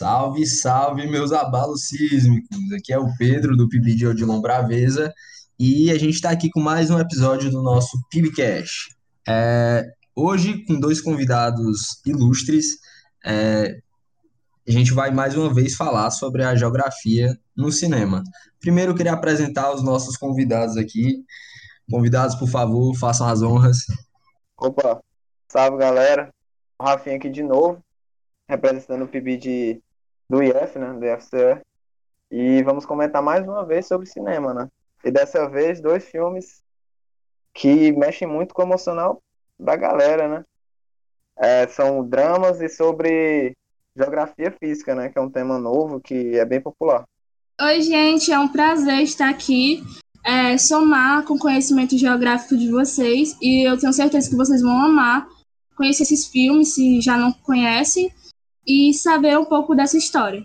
Salve, salve, meus abalos sísmicos. Aqui é o Pedro do PIB de Odilon Braveza e a gente está aqui com mais um episódio do nosso PIBcast. É, hoje, com dois convidados ilustres, é, a gente vai mais uma vez falar sobre a geografia no cinema. Primeiro, eu queria apresentar os nossos convidados aqui. Convidados, por favor, façam as honras. Opa, salve galera. O Rafinha aqui de novo, representando o PIB de, do IF, né, do IFCE. E vamos comentar mais uma vez sobre cinema, né? E dessa vez, dois filmes que mexem muito com o emocional da galera, né? É, são dramas e sobre geografia física, né? Que é um tema novo que é bem popular. Oi, gente, é um prazer estar aqui, é, somar com o conhecimento geográfico de vocês e eu tenho certeza que vocês vão amar conhecer esses filmes, se já não conhecem, e saber um pouco dessa história.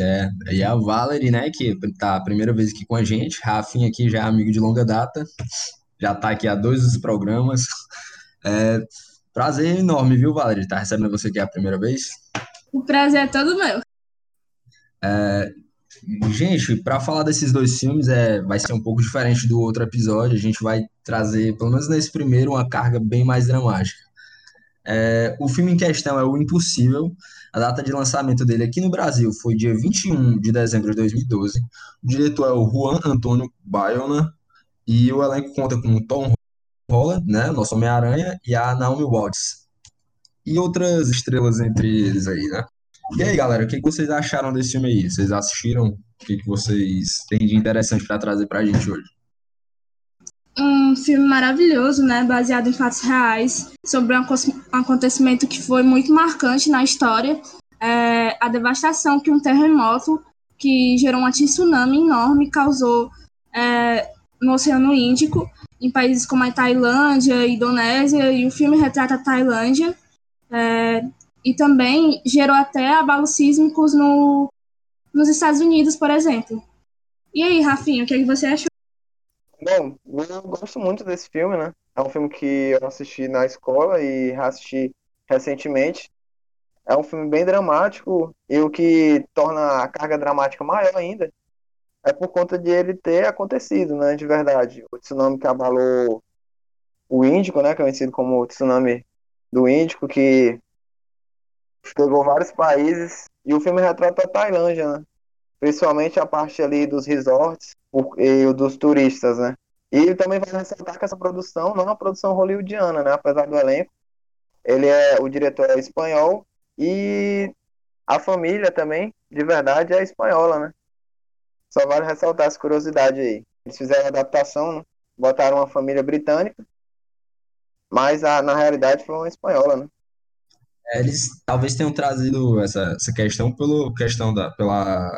É, e a Valerie, né, que tá a primeira vez aqui com a gente, Rafinha aqui já é amigo de longa data, já tá aqui há dois dos programas. É, prazer enorme, viu, Valerie, tá recebendo você aqui a primeira vez? O prazer é todo meu. É, gente, para falar desses dois filmes, é, vai ser um pouco diferente do outro episódio, a gente vai trazer, pelo menos nesse primeiro, uma carga bem mais dramática. É, o filme em questão é O Impossível. A data de lançamento dele aqui no Brasil foi dia 21 de dezembro de 2012. O diretor é o Juan Antônio Bayona. E o elenco conta com Tom Holland, né, nosso Homem-Aranha, e a Naomi Watts. E outras estrelas entre eles aí, né? E aí, galera, o que vocês acharam desse filme aí? Vocês assistiram? O que vocês têm de interessante para trazer para a gente hoje? Um filme maravilhoso, né, baseado em fatos reais, sobre um acontecimento que foi muito marcante na história, é, a devastação que um terremoto que gerou um tsunami enorme causou é, no Oceano Índico, em países como a Tailândia, Indonésia, e o filme retrata a Tailândia, é, e também gerou até abalos sísmicos no, nos Estados Unidos, por exemplo. E aí, Rafinha, o que, é que você achou? Bom, eu gosto muito desse filme, né? É um filme que eu assisti na escola e assisti recentemente. É um filme bem dramático e o que torna a carga dramática maior ainda é por conta de ele ter acontecido, né? De verdade. O tsunami que abalou o Índico, né? Que é conhecido como o tsunami do Índico, que pegou vários países. E o filme retrata a Tailândia, né? Principalmente a parte ali dos resorts e o dos turistas, né? E também vai ressaltar que essa produção não é uma produção hollywoodiana, né? Apesar do elenco, ele é o diretor é espanhol e a família também, de verdade, é espanhola, né? Só vale ressaltar essa curiosidade aí. Eles fizeram a adaptação, né? botaram uma família britânica, mas a, na realidade foi uma espanhola, né? É, eles talvez tenham trazido essa, essa questão pelo questão da, pela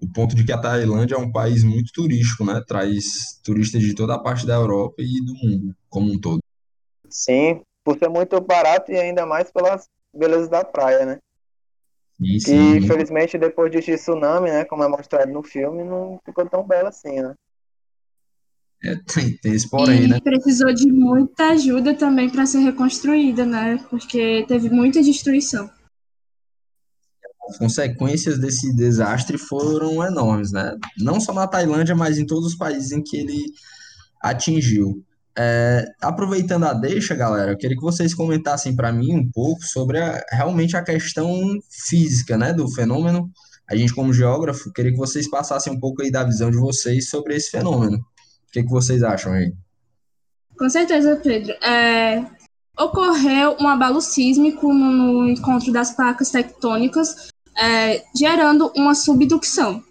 o ponto de que a Tailândia é um país muito turístico, né? Traz turistas de toda a parte da Europa e do mundo como um todo. Sim, por ser muito barato e ainda mais pelas belezas da praia, né? E, sim, e infelizmente depois de tsunami, né, como é mostrado no filme, não ficou tão bela assim, né? É, tem, tem esse porém, e né? precisou de muita ajuda também para ser reconstruída, né? Porque teve muita destruição as consequências desse desastre foram enormes, né? Não só na Tailândia, mas em todos os países em que ele atingiu. É, aproveitando a deixa, galera, eu queria que vocês comentassem para mim um pouco sobre a, realmente a questão física, né, do fenômeno. A gente, como geógrafo, queria que vocês passassem um pouco aí da visão de vocês sobre esse fenômeno. O que, que vocês acham aí? Com certeza, Pedro. É, ocorreu um abalo sísmico no encontro das placas tectônicas é, gerando uma subducção.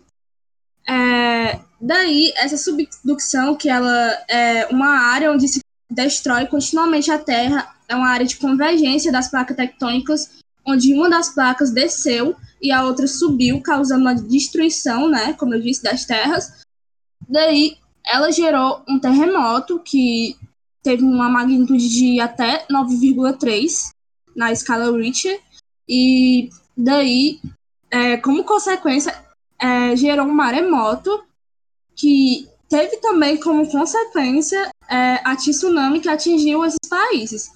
É, daí, essa subducção, que ela é uma área onde se destrói continuamente a Terra, é uma área de convergência das placas tectônicas, onde uma das placas desceu e a outra subiu, causando uma destruição, né, como eu disse, das terras. Daí, ela gerou um terremoto que teve uma magnitude de até 9,3 na escala Richter, e daí é, como consequência, é, gerou um maremoto que teve também como consequência é, a tsunami que atingiu esses países.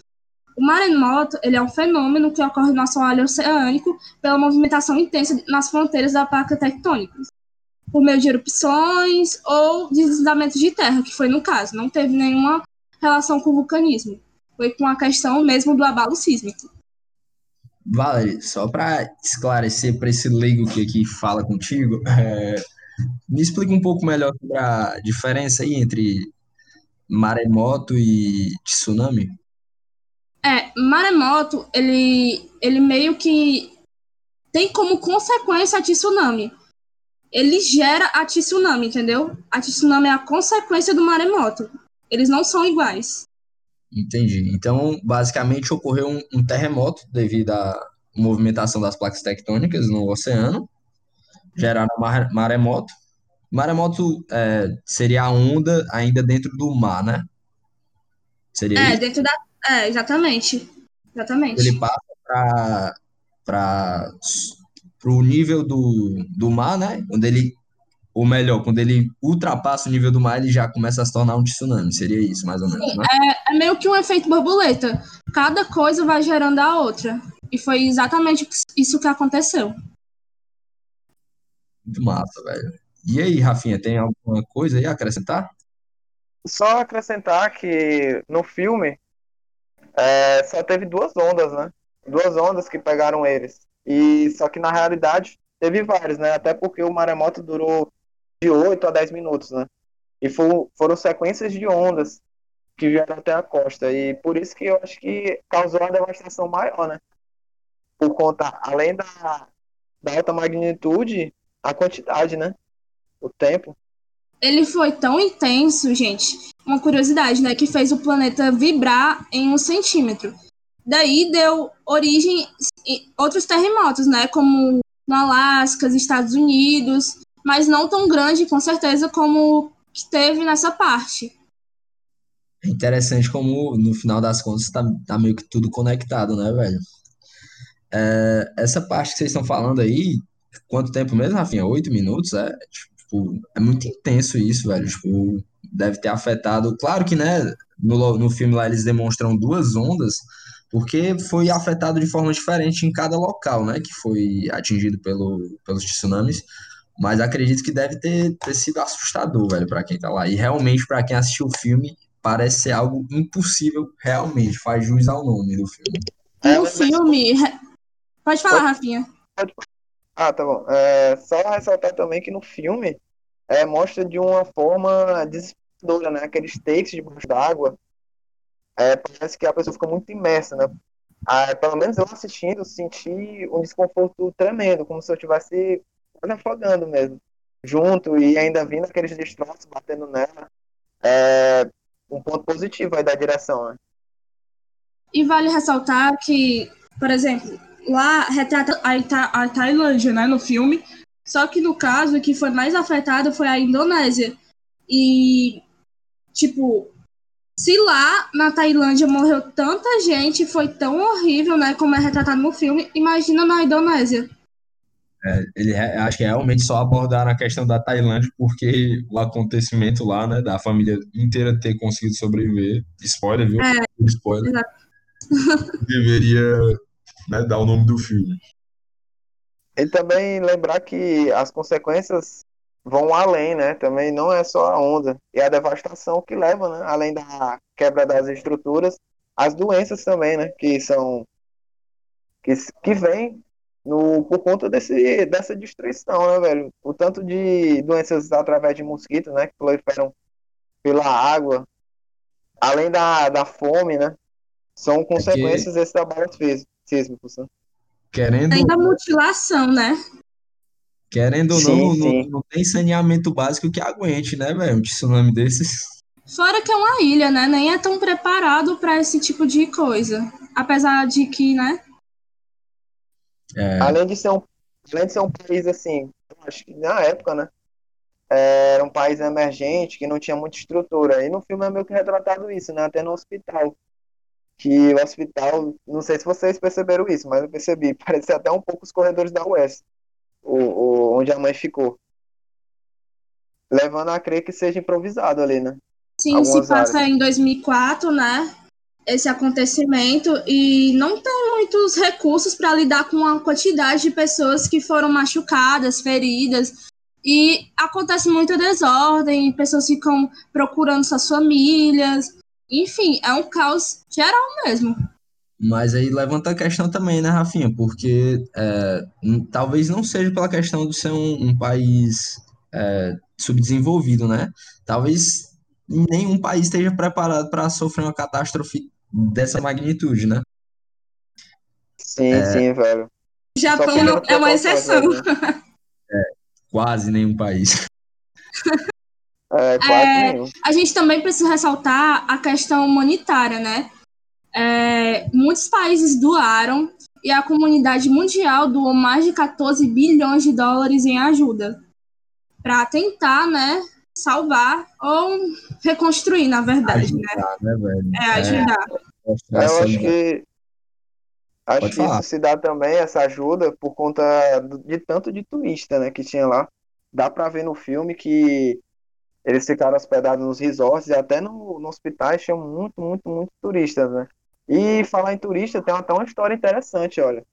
O maremoto ele é um fenômeno que ocorre no assoalho oceânico pela movimentação intensa nas fronteiras da placa tectônica, por meio de erupções ou deslizamentos de terra, que foi no caso. Não teve nenhuma relação com o vulcanismo. Foi com a questão mesmo do abalo sísmico. Valerie, só para esclarecer para esse leigo que aqui fala contigo, é, me explica um pouco melhor sobre a diferença aí entre maremoto e tsunami. É, maremoto, ele, ele meio que tem como consequência a tsunami. Ele gera a tsunami, entendeu? A tsunami é a consequência do maremoto. Eles não são iguais. Entendi. Então, basicamente, ocorreu um, um terremoto devido à movimentação das placas tectônicas no oceano, geraram maremoto. Maremoto é, seria a onda ainda dentro do mar, né? Seria é, isso? dentro da. É, exatamente. Exatamente. Ele passa para o nível do, do mar, né? Quando ele. Ou melhor, quando ele ultrapassa o nível do mar, ele já começa a se tornar um tsunami. Seria isso, mais ou menos. Sim, né? é, é meio que um efeito borboleta. Cada coisa vai gerando a outra. E foi exatamente isso que aconteceu. Muito massa, velho. E aí, Rafinha, tem alguma coisa aí a acrescentar? Só acrescentar que no filme é, só teve duas ondas, né? Duas ondas que pegaram eles. E só que na realidade teve várias, né? Até porque o maremoto durou de 8 a 10 minutos, né? E for, foram sequências de ondas que vieram até a costa. E por isso que eu acho que causou uma devastação maior, né? Por conta, além da, da alta magnitude, a quantidade, né? o tempo. Ele foi tão intenso, gente, uma curiosidade, né, que fez o planeta vibrar em um centímetro. Daí deu origem a outros terremotos, né, como no Alasca, Estados Unidos, mas não tão grande, com certeza, como que teve nessa parte. É interessante como, no final das contas, tá, tá meio que tudo conectado, né, velho? É, essa parte que vocês estão falando aí, quanto tempo mesmo, Rafinha? Oito minutos? É, tipo, é muito intenso isso, velho. Tipo, deve ter afetado. Claro que, né, no, no filme lá eles demonstram duas ondas, porque foi afetado de forma diferente em cada local, né, que foi atingido pelo, pelos tsunamis. Mas acredito que deve ter, ter sido assustador, velho, para quem tá lá. E realmente, para quem assistiu o filme, parece ser algo impossível, realmente. Faz jus ao nome do filme. É, o filme. Pode falar, Rafinha. Pode, ah, tá bom. É, só ressaltar também que no filme é, mostra de uma forma desesperadora, né? Aqueles takes debaixo d'água. É, parece que a pessoa fica muito imersa, né? Ah, pelo menos eu assistindo, senti um desconforto tremendo, como se eu estivesse quase afogando mesmo. Junto e ainda vindo aqueles destroços batendo nela. É um ponto positivo aí da direção, né? E vale ressaltar que, por exemplo, lá retrata a, Ita a Tailândia, né, no filme. Só que no caso, que foi mais afetado foi a Indonésia. E, tipo, se lá na Tailândia morreu tanta gente, foi tão horrível, né, como é retratado no filme, imagina na Indonésia. É, ele acho que realmente só abordaram a questão da Tailândia porque o acontecimento lá, né, da família inteira ter conseguido sobreviver, spoiler, viu? É, spoiler. Exato. Deveria né, dar o nome do filme. E também lembrar que as consequências vão além, né? Também não é só a onda e a devastação que leva, né? Além da quebra das estruturas, as doenças também, né? Que são que, que vem no, por conta desse, dessa destruição, né, velho? O tanto de doenças através de mosquitos, né? Que proliferam pela água, além da, da fome, né? São consequências é que... desses trabalhos físicos sísmicos. Né? Querendo... Ainda mutilação, né? Querendo ou não, não, não, tem saneamento básico que aguente, né, velho? Um tsunami desses. Fora que é uma ilha, né? Nem é tão preparado para esse tipo de coisa. Apesar de que, né? É... Além, de ser um, além de ser um país assim, acho que na época, né? Era um país emergente que não tinha muita estrutura. E no filme é meio que retratado isso, né? Até no hospital que o hospital, não sei se vocês perceberam isso, mas eu percebi, parecia até um pouco os corredores da UES, o, o, onde a mãe ficou. Levando a crer que seja improvisado ali, né? Sim, Algumas se passa áreas. em 2004, né? Esse acontecimento e não tem muitos recursos para lidar com a quantidade de pessoas que foram machucadas, feridas. E acontece muita desordem, pessoas ficam procurando suas famílias. Enfim, é um caos geral mesmo. Mas aí levanta a questão também, né, Rafinha? Porque é, talvez não seja pela questão de ser um, um país é, subdesenvolvido, né? Talvez nenhum país esteja preparado para sofrer uma catástrofe dessa magnitude, né? Sim, é... sim, velho. O Japão é uma exceção. Né? É, quase nenhum país. É, quase é, nenhum. A gente também precisa ressaltar a questão humanitária, né? É, muitos países doaram e a comunidade mundial doou mais de 14 bilhões de dólares em ajuda para tentar, né, salvar ou reconstruir, na verdade, ajudar, né? né é, ajudar. É, eu acho que acho Pode que falar. isso se dá também essa ajuda por conta de tanto de turista, né, que tinha lá. Dá para ver no filme que eles ficaram hospedados nos resorts e até no, no hospitais tinham muito, muito, muito turistas, né? E falar em turista tem até uma história interessante, olha,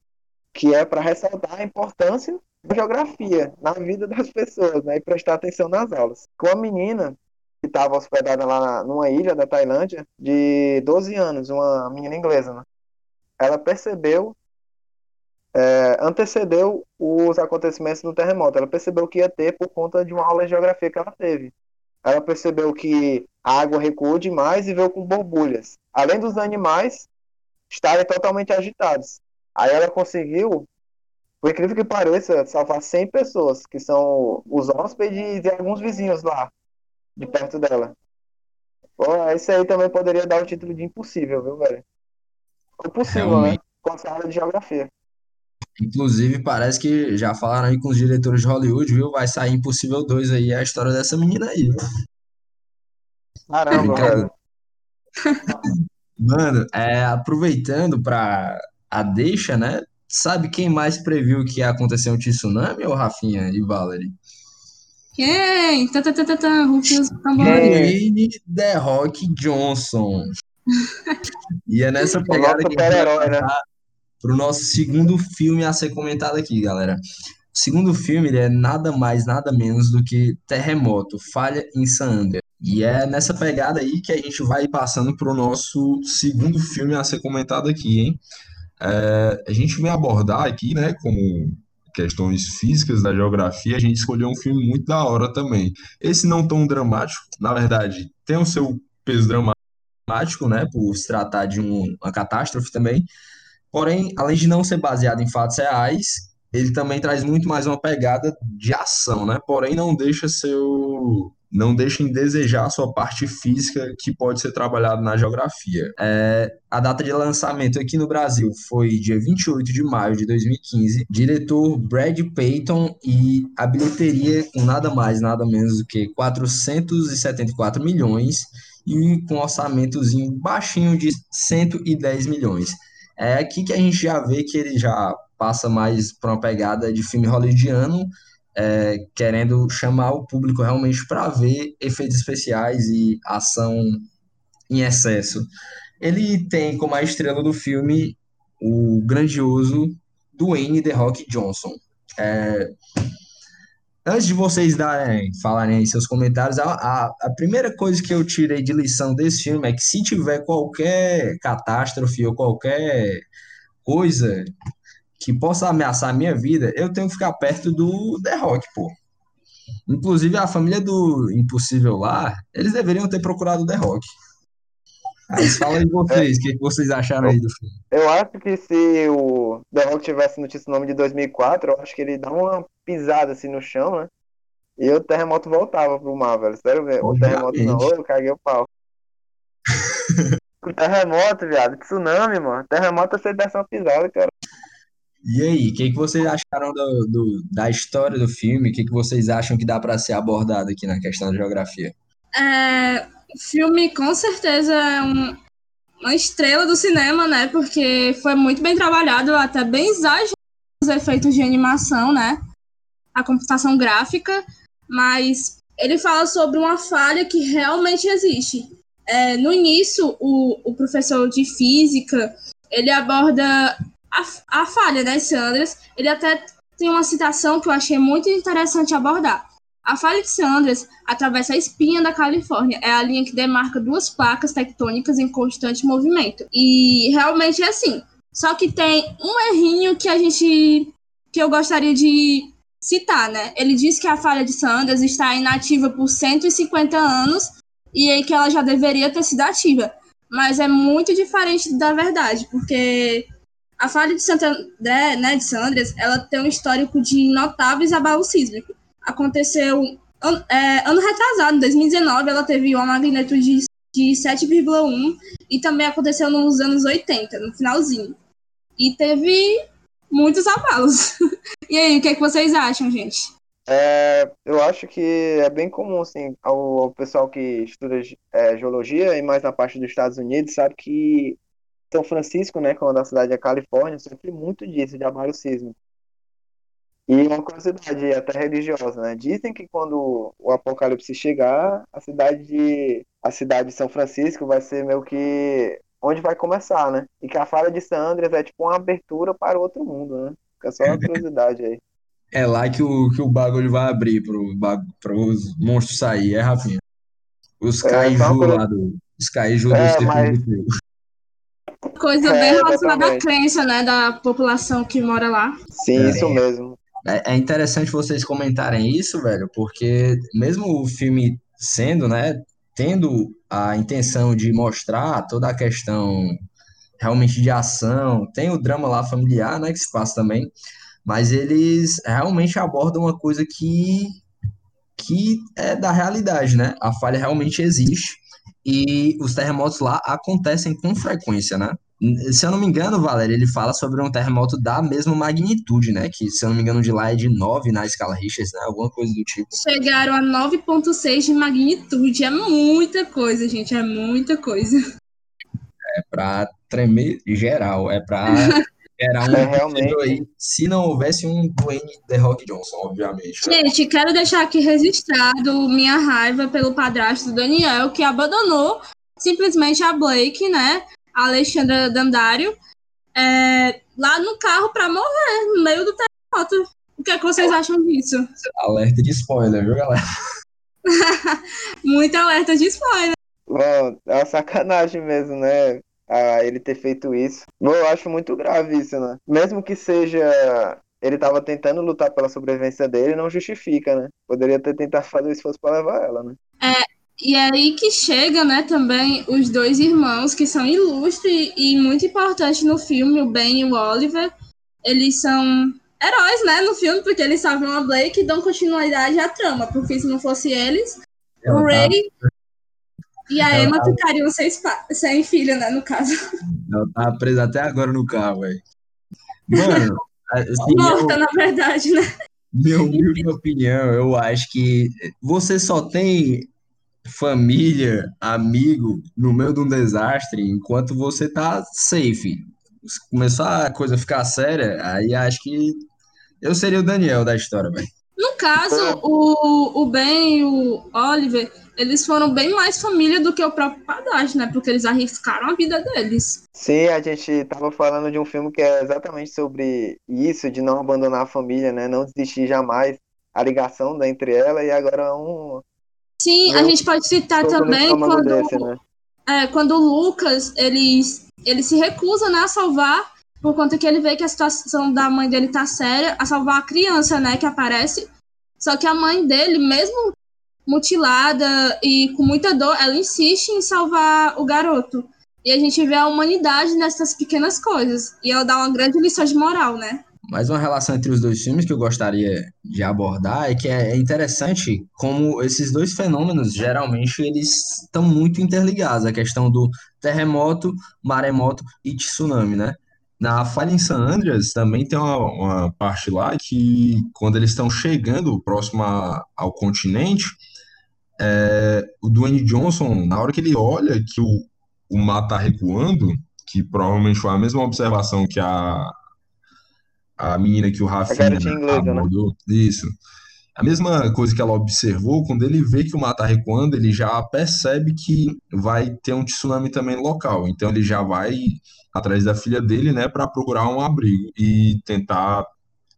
que é para ressaltar a importância geografia na vida das pessoas, né? E prestar atenção nas aulas. Com a menina que estava hospedada lá numa ilha da Tailândia, de 12 anos, uma menina inglesa, né? Ela percebeu, é, antecedeu os acontecimentos do terremoto. Ela percebeu que ia ter por conta de uma aula de geografia que ela teve. Ela percebeu que a água recuou demais e veio com borbulhas. Além dos animais estarem totalmente agitados. Aí ela conseguiu por incrível que pareça, salvar 100 pessoas, que são os hóspedes e alguns vizinhos lá, de perto dela. Pô, esse aí também poderia dar o título de impossível, viu, velho? Impossível, né? Realmente. né? Com a de geografia. Inclusive, parece que já falaram aí com os diretores de Hollywood, viu? Vai sair Impossível 2 aí, a história dessa menina aí? Caramba, velho. Mano, é, aproveitando para a deixa, né? Sabe quem mais previu que ia acontecer um tsunami, ou Rafinha e Valerie? Quem? Tá, tá, tá, tá, tá. Dwayne The Rock Johnson. e é nessa pegada que a gente vai né? para o nosso segundo filme a ser comentado aqui, galera. O segundo filme ele é nada mais, nada menos do que Terremoto, Falha em San Andreas. E é nessa pegada aí que a gente vai passando para o nosso segundo filme a ser comentado aqui, hein? É, a gente vem abordar aqui, né, como questões físicas da geografia, a gente escolheu um filme muito da hora também. Esse não tão dramático, na verdade, tem o seu peso dramático, né, por se tratar de um, uma catástrofe também. Porém, além de não ser baseado em fatos reais, ele também traz muito mais uma pegada de ação, né? Porém, não deixa seu não deixem desejar a sua parte física que pode ser trabalhado na geografia. É, a data de lançamento aqui no Brasil foi dia 28 de maio de 2015. Diretor Brad Payton e a bilheteria com nada mais, nada menos do que 474 milhões e com um orçamentozinho baixinho de 110 milhões. É aqui que a gente já vê que ele já passa mais para uma pegada de filme hollywoodiano, é, querendo chamar o público realmente para ver efeitos especiais e ação em excesso. Ele tem como a estrela do filme o grandioso Dwayne The Rock Johnson. É, antes de vocês darem, falarem aí seus comentários, a, a, a, primeira coisa que eu tirei de lição desse filme é que se tiver qualquer catástrofe ou qualquer coisa que possa ameaçar a minha vida, eu tenho que ficar perto do The Rock, pô. Inclusive, a família do Impossível lá, eles deveriam ter procurado o The Rock. Aí fala aí vocês, o que, que vocês acharam aí do filme? Eu acho que se o The Rock tivesse notícia nome de 2004, eu acho que ele dá uma pisada assim no chão, né? E o terremoto voltava pro mar, velho. Sério mesmo. O terremoto não, eu caguei o pau. o terremoto, viado. Tsunami, mano. Terremoto você dessa uma pisada, cara. E aí, o que, que vocês acharam do, do, da história do filme? O que, que vocês acham que dá para ser abordado aqui na questão da geografia? É, o filme com certeza é um, uma estrela do cinema, né? Porque foi muito bem trabalhado, até bem exagerado os efeitos de animação, né? A computação gráfica, mas ele fala sobre uma falha que realmente existe. é, no início, o, o professor de física, ele aborda a, a falha das Sandras. Ele até tem uma citação que eu achei muito interessante abordar. A falha de Sanders atravessa a espinha da Califórnia. É a linha que demarca duas placas tectônicas em constante movimento. E realmente é assim. Só que tem um errinho que a gente. que eu gostaria de citar, né? Ele diz que a falha de Sanders está inativa por 150 anos e que ela já deveria ter sido ativa. Mas é muito diferente da verdade, porque a falha de Santander, né, de Sanders, ela tem um histórico de notáveis abalos sísmicos. Aconteceu an, é, ano retrasado, em 2019, ela teve uma magnitude de, de 7,1 e também aconteceu nos anos 80, no finalzinho. E teve muitos abalos. e aí, o que, é que vocês acham, gente? É, eu acho que é bem comum, assim, ao, ao pessoal que estuda é, geologia e mais na parte dos Estados Unidos, sabe que São Francisco, né, quando a cidade é Califórnia, sofre muito disso, de abalo sísmico. E uma curiosidade até religiosa, né? Dizem que quando o apocalipse chegar, a cidade de, a cidade de São Francisco vai ser meio que onde vai começar, né? E que a falha de San Andreas é tipo uma abertura para outro mundo, né? Fica só uma curiosidade aí. É lá que o, que o bagulho vai abrir para os monstros sair, é, Rafinha? Os é, kaiju lá do. Os kaiju é, do mas... Coisa bem é, relacionada à crença, né? Da população que mora lá. Sim, é, isso mesmo. É, é interessante vocês comentarem isso, velho, porque mesmo o filme sendo, né, tendo a intenção de mostrar toda a questão realmente de ação, tem o drama lá familiar, né, que se passa também, mas eles realmente abordam uma coisa que que é da realidade, né? A falha realmente existe e os terremotos lá acontecem com frequência, né? Se eu não me engano, Valéria, ele fala sobre um terremoto da mesma magnitude, né? Que, se eu não me engano, de lá é de 9 na escala Richter, né? Alguma coisa do tipo. Chegaram a 9,6 de magnitude. É muita coisa, gente. É muita coisa. É pra tremer geral. É pra gerar um é, realmente. aí. Se não houvesse um Dwayne The Rock Johnson, obviamente. Né? Gente, quero deixar aqui registrado minha raiva pelo padrasto Daniel, que abandonou simplesmente a Blake, né? Alexandra Dandário é, lá no carro para morrer, no meio do terremoto. O que, é que vocês acham disso? Alerta de spoiler, viu, galera? Muito alerta de spoiler. Bom, é uma sacanagem mesmo, né? Ah, ele ter feito isso. Eu acho muito grave isso, né? Mesmo que seja. Ele tava tentando lutar pela sobrevivência dele, não justifica, né? Poderia ter tentado fazer o esforço para levar ela, né? É, e é aí que chega, né, também os dois irmãos que são ilustres e muito importantes no filme, o Ben e o Oliver. Eles são heróis, né, no filme, porque eles salvam a Blake e dão continuidade à trama, porque se não fosse eles, Ela o Ray tá... e a Emma tá... ficariam sem, sem filha, né, no caso. Ela tá presa até agora no carro, velho. Mano, assim, Morta, eu... na verdade, né? Minha humilde opinião, eu acho que você só tem família, amigo, no meio de um desastre, enquanto você tá safe. Começar a coisa ficar séria, aí acho que eu seria o Daniel da história, velho. No caso, o, o Ben e o Oliver, eles foram bem mais família do que o próprio Padrasto, né? Porque eles arriscaram a vida deles. Sim, a gente tava falando de um filme que é exatamente sobre isso, de não abandonar a família, né? Não desistir jamais a ligação né, entre ela e agora um, Sim, a gente pode citar também quando, desse, né? é, quando o Lucas ele, ele se recusa né, a salvar, por conta que ele vê que a situação da mãe dele tá séria, a salvar a criança, né, que aparece. Só que a mãe dele, mesmo mutilada e com muita dor, ela insiste em salvar o garoto. E a gente vê a humanidade nessas pequenas coisas. E ela dá uma grande lição de moral, né? Mas uma relação entre os dois filmes que eu gostaria de abordar é que é interessante como esses dois fenômenos geralmente eles estão muito interligados, a questão do terremoto, maremoto e tsunami, né? Na falha em San Andreas também tem uma, uma parte lá que quando eles estão chegando próximo a, ao continente, é, o Dwayne Johnson, na hora que ele olha que o, o mar está recuando, que provavelmente foi a mesma observação que a a menina que o Rafinha inglesa, né? abordou, né? isso. A mesma coisa que ela observou, quando ele vê que o mar está recuando, ele já percebe que vai ter um tsunami também local. Então ele já vai atrás da filha dele, né, para procurar um abrigo e tentar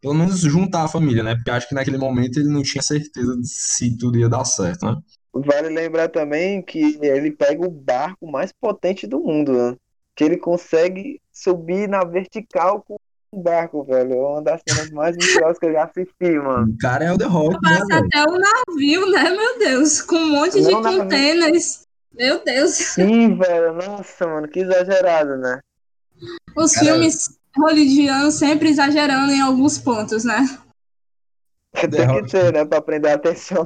pelo menos juntar a família, né? Porque acho que naquele momento ele não tinha certeza de se tudo ia dar certo, né? Vale lembrar também que ele pega o barco mais potente do mundo, né? Que ele consegue subir na vertical com o barco, velho. É uma das cenas mais mentirosas que eu já assisti, mano. O cara é o The Rock, né, Passa até o navio, né, meu Deus? Com um monte de containers. Meu Deus. Sim, velho. Nossa, mano, que exagerado, né? Os filmes hollywoodianos sempre exagerando em alguns pontos, né? Tem que ter, né? Pra prender a atenção.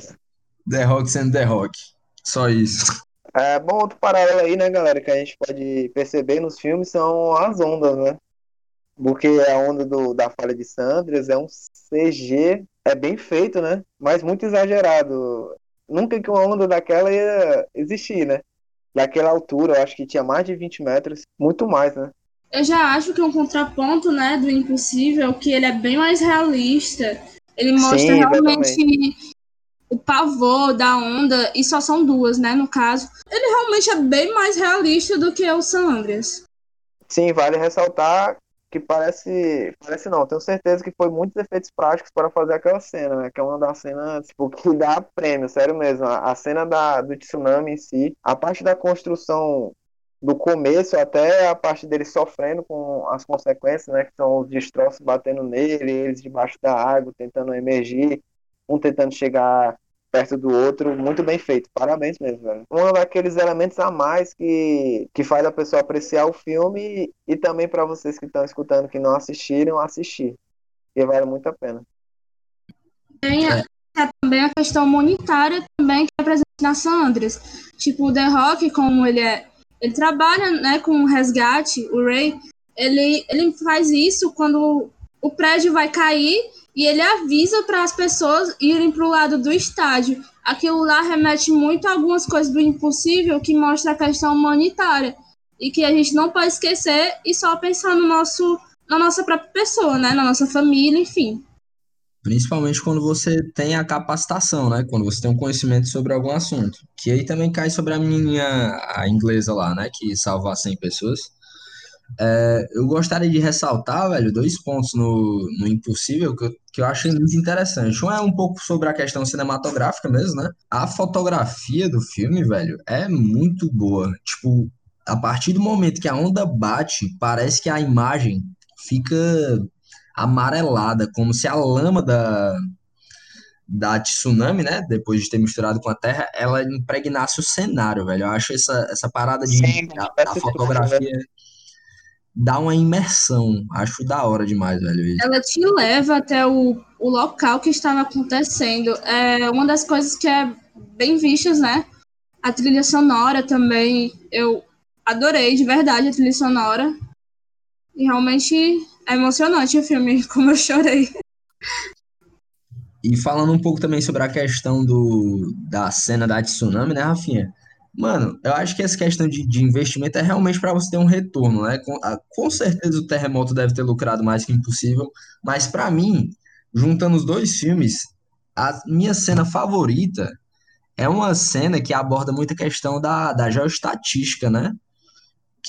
The Rock sendo The Rock. Só isso. É, bom, outro paralelo aí, né, galera, que a gente pode perceber nos filmes são as ondas, né? Porque a onda do, da falha de Sanders é um CG, é bem feito, né? Mas muito exagerado. Nunca que uma onda daquela ia existir, né? Daquela altura, eu acho que tinha mais de 20 metros, muito mais, né? Eu já acho que é um contraponto, né, do Impossível, que ele é bem mais realista. Ele mostra Sim, realmente o pavor da onda, e só são duas, né, no caso. Ele realmente é bem mais realista do que o San Andreas. Sim, vale ressaltar que parece. Parece não, tenho certeza que foi muitos efeitos práticos para fazer aquela cena, né? Que é uma das cenas tipo, que dá prêmio, sério mesmo. A, a cena da, do tsunami em si, a parte da construção do começo até a parte dele sofrendo com as consequências, né? Que são os destroços batendo nele, eles debaixo da água, tentando emergir, um tentando chegar perto do outro, muito bem feito. Parabéns mesmo, velho. Um daqueles elementos a mais que, que faz a pessoa apreciar o filme e, e também para vocês que estão escutando que não assistiram, assistir. E vale muito a pena. Tem é também a questão monetária também que é presente na Sandras. Tipo, o The Rock, como ele é ele trabalha né, com o resgate, o Ray, ele, ele faz isso quando o prédio vai cair e ele avisa para as pessoas irem para o lado do estádio. Aquilo lá remete muito a algumas coisas do impossível que mostra a questão humanitária e que a gente não pode esquecer e só pensar no nosso, na nossa própria pessoa, né, na nossa família, enfim. Principalmente quando você tem a capacitação, né? Quando você tem um conhecimento sobre algum assunto. Que aí também cai sobre a minha a inglesa lá, né? Que salva 100 pessoas. É, eu gostaria de ressaltar, velho, dois pontos no, no Impossível que eu, que eu achei muito interessante. Um é um pouco sobre a questão cinematográfica mesmo, né? A fotografia do filme, velho, é muito boa. Tipo, a partir do momento que a onda bate, parece que a imagem fica amarelada, como se a lama da, da tsunami, né, depois de ter misturado com a terra, ela impregnasse o cenário, velho. Eu acho essa, essa parada de Sim, a, a fotografia dá uma imersão. Acho da hora demais, velho. Isso. Ela te leva até o, o local que estava acontecendo. É uma das coisas que é bem vistas, né? A trilha sonora também, eu adorei de verdade a trilha sonora. E realmente é emocionante o filme, como eu chorei. E falando um pouco também sobre a questão do, da cena da tsunami, né, Rafinha? Mano, eu acho que essa questão de, de investimento é realmente para você ter um retorno, né? Com, a, com certeza o terremoto deve ter lucrado mais que impossível, mas para mim, juntando os dois filmes, a minha cena favorita é uma cena que aborda muita questão da, da geoestatística, né?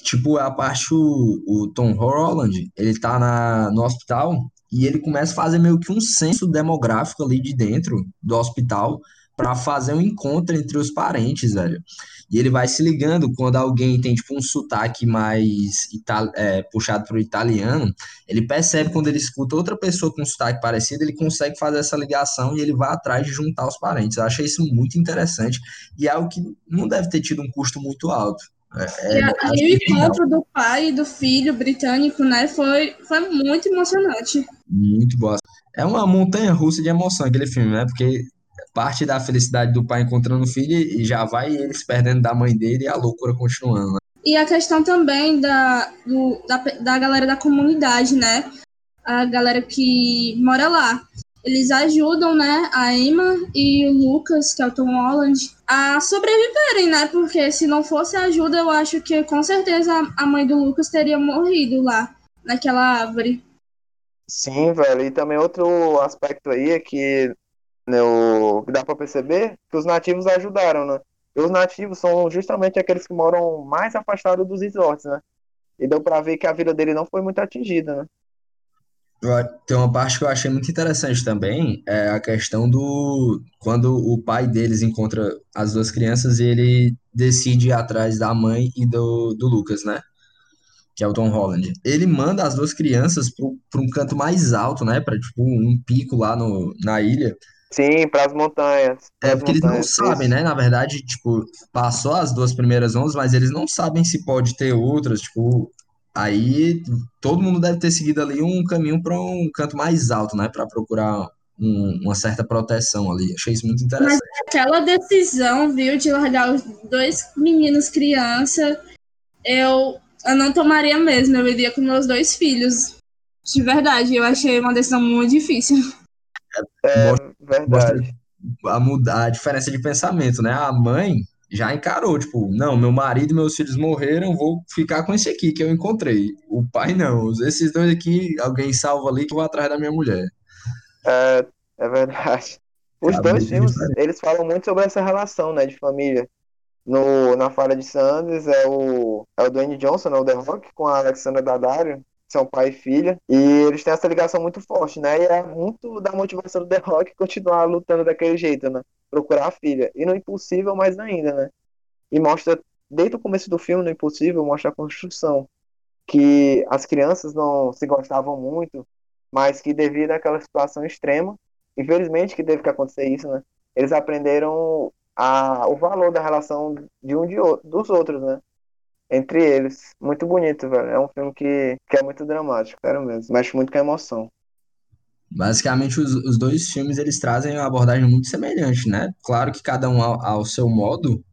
Tipo, a parte o, o Tom Holland, ele tá na, no hospital e ele começa a fazer meio que um censo demográfico ali de dentro do hospital para fazer um encontro entre os parentes, velho. E ele vai se ligando quando alguém tem, tipo, um sotaque mais é, puxado pro italiano, ele percebe quando ele escuta outra pessoa com um sotaque parecido, ele consegue fazer essa ligação e ele vai atrás de juntar os parentes. Eu achei isso muito interessante e é algo que não deve ter tido um custo muito alto. É, e, a, e o encontro do pai e do filho britânico, né, foi, foi muito emocionante. Muito boa. É uma montanha russa de emoção aquele filme, né? Porque parte da felicidade do pai encontrando o filho e já vai ele se perdendo da mãe dele e a loucura continuando. Né? E a questão também da, do, da, da galera da comunidade, né? A galera que mora lá eles ajudam, né, a Emma e o Lucas, que é o Tom Holland, a sobreviverem, né? Porque se não fosse ajuda, eu acho que com certeza a mãe do Lucas teria morrido lá, naquela árvore. Sim, velho. E também outro aspecto aí é que né, o, dá para perceber que os nativos ajudaram, né? E os nativos são justamente aqueles que moram mais afastados dos resorts, né? E deu para ver que a vida dele não foi muito atingida, né? Tem uma parte que eu achei muito interessante também, é a questão do quando o pai deles encontra as duas crianças e ele decide ir atrás da mãe e do, do Lucas, né? Que é o Tom Holland. Ele manda as duas crianças para um canto mais alto, né? Para tipo um pico lá no, na ilha. Sim, para as montanhas. É porque eles não sabem, né? Na verdade, tipo, passou as duas primeiras ondas, mas eles não sabem se pode ter outras, tipo, Aí todo mundo deve ter seguido ali um caminho para um canto mais alto, né? Para procurar um, uma certa proteção ali. Achei isso muito interessante. Mas aquela decisão, viu, de largar os dois meninos criança, eu, eu não tomaria mesmo. Eu iria com meus dois filhos. De verdade, eu achei uma decisão muito difícil. É, é verdade. A, mudar, a diferença de pensamento, né? A mãe já encarou, tipo, não, meu marido e meus filhos morreram, vou ficar com esse aqui que eu encontrei. O pai não, esses dois aqui, alguém salva ali que eu vou atrás da minha mulher. É, é verdade. Os dois filmes, eles falam muito sobre essa relação, né, de família. No, na Falha de Sanders é o, é o Dwayne Johnson, né, o The Rock, com a Alexandra Daddario, são pai e filha, e eles têm essa ligação muito forte, né, e é muito da motivação do The Rock continuar lutando daquele jeito, né procurar a filha. E no Impossível, mais ainda, né? E mostra, desde o começo do filme, no Impossível, mostra a construção. Que as crianças não se gostavam muito, mas que devido àquela situação extrema, infelizmente que teve que acontecer isso, né? Eles aprenderam a, o valor da relação de um de outro, dos outros, né? Entre eles. Muito bonito, velho. É um filme que, que é muito dramático, sério mesmo. Mexe muito com a emoção. Basicamente, os, os dois filmes eles trazem uma abordagem muito semelhante, né? Claro que cada um ao, ao seu modo,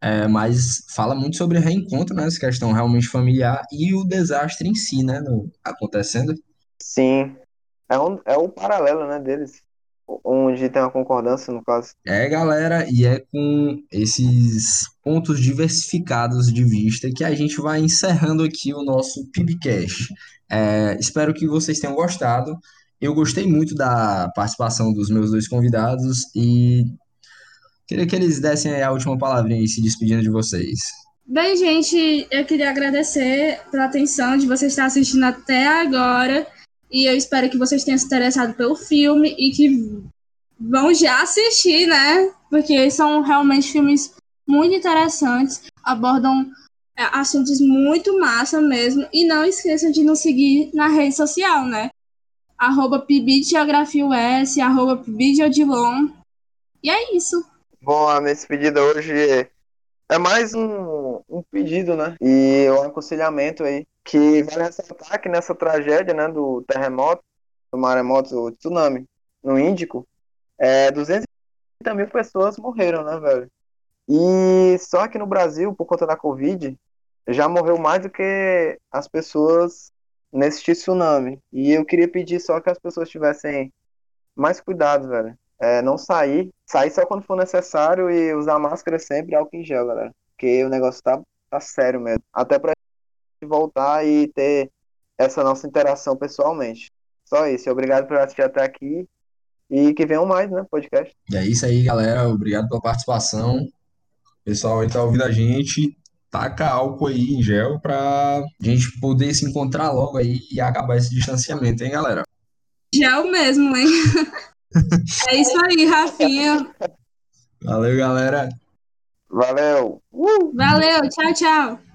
é, mas fala muito sobre reencontro, né? Essa questão realmente familiar e o desastre em si, né? No, acontecendo. Sim. É um, é um paralelo, né, deles. Onde tem uma concordância, no caso. É, galera, e é com esses pontos diversificados de vista que a gente vai encerrando aqui o nosso PibCast. É, espero que vocês tenham gostado. Eu gostei muito da participação dos meus dois convidados e queria que eles dessem a última palavrinha e se despedindo de vocês. Bem, gente, eu queria agradecer pela atenção de vocês estar assistindo até agora. E eu espero que vocês tenham se interessado pelo filme e que vão já assistir, né? Porque são realmente filmes muito interessantes, abordam é, assuntos muito massa mesmo. E não esqueçam de nos seguir na rede social, né? Arroba pibitgeografiaus, arroba pibitgeodilon. E é isso. Bom, a minha despedida hoje é mais um, um pedido, né? E um aconselhamento aí. Que vale ressaltar que nessa tragédia, né, do terremoto, do maremoto, do tsunami, no Índico, é, 230 mil pessoas morreram, né, velho? E só que no Brasil, por conta da Covid, já morreu mais do que as pessoas nesse tsunami. E eu queria pedir só que as pessoas tivessem mais cuidado, velho. É, não sair, sair só quando for necessário e usar máscara sempre álcool em gel, galera. Porque o negócio tá, tá sério mesmo. Até pra gente voltar e ter essa nossa interação pessoalmente. Só isso. Obrigado por assistir até aqui. E que venham mais, né, podcast. E é isso aí, galera. Obrigado pela participação. pessoal aí tá ouvindo a gente taca álcool aí em gel pra gente poder se encontrar logo aí e acabar esse distanciamento, hein, galera? Gel mesmo, hein? é isso aí, Rafinha. Valeu, galera. Valeu. Uh! Valeu, tchau, tchau.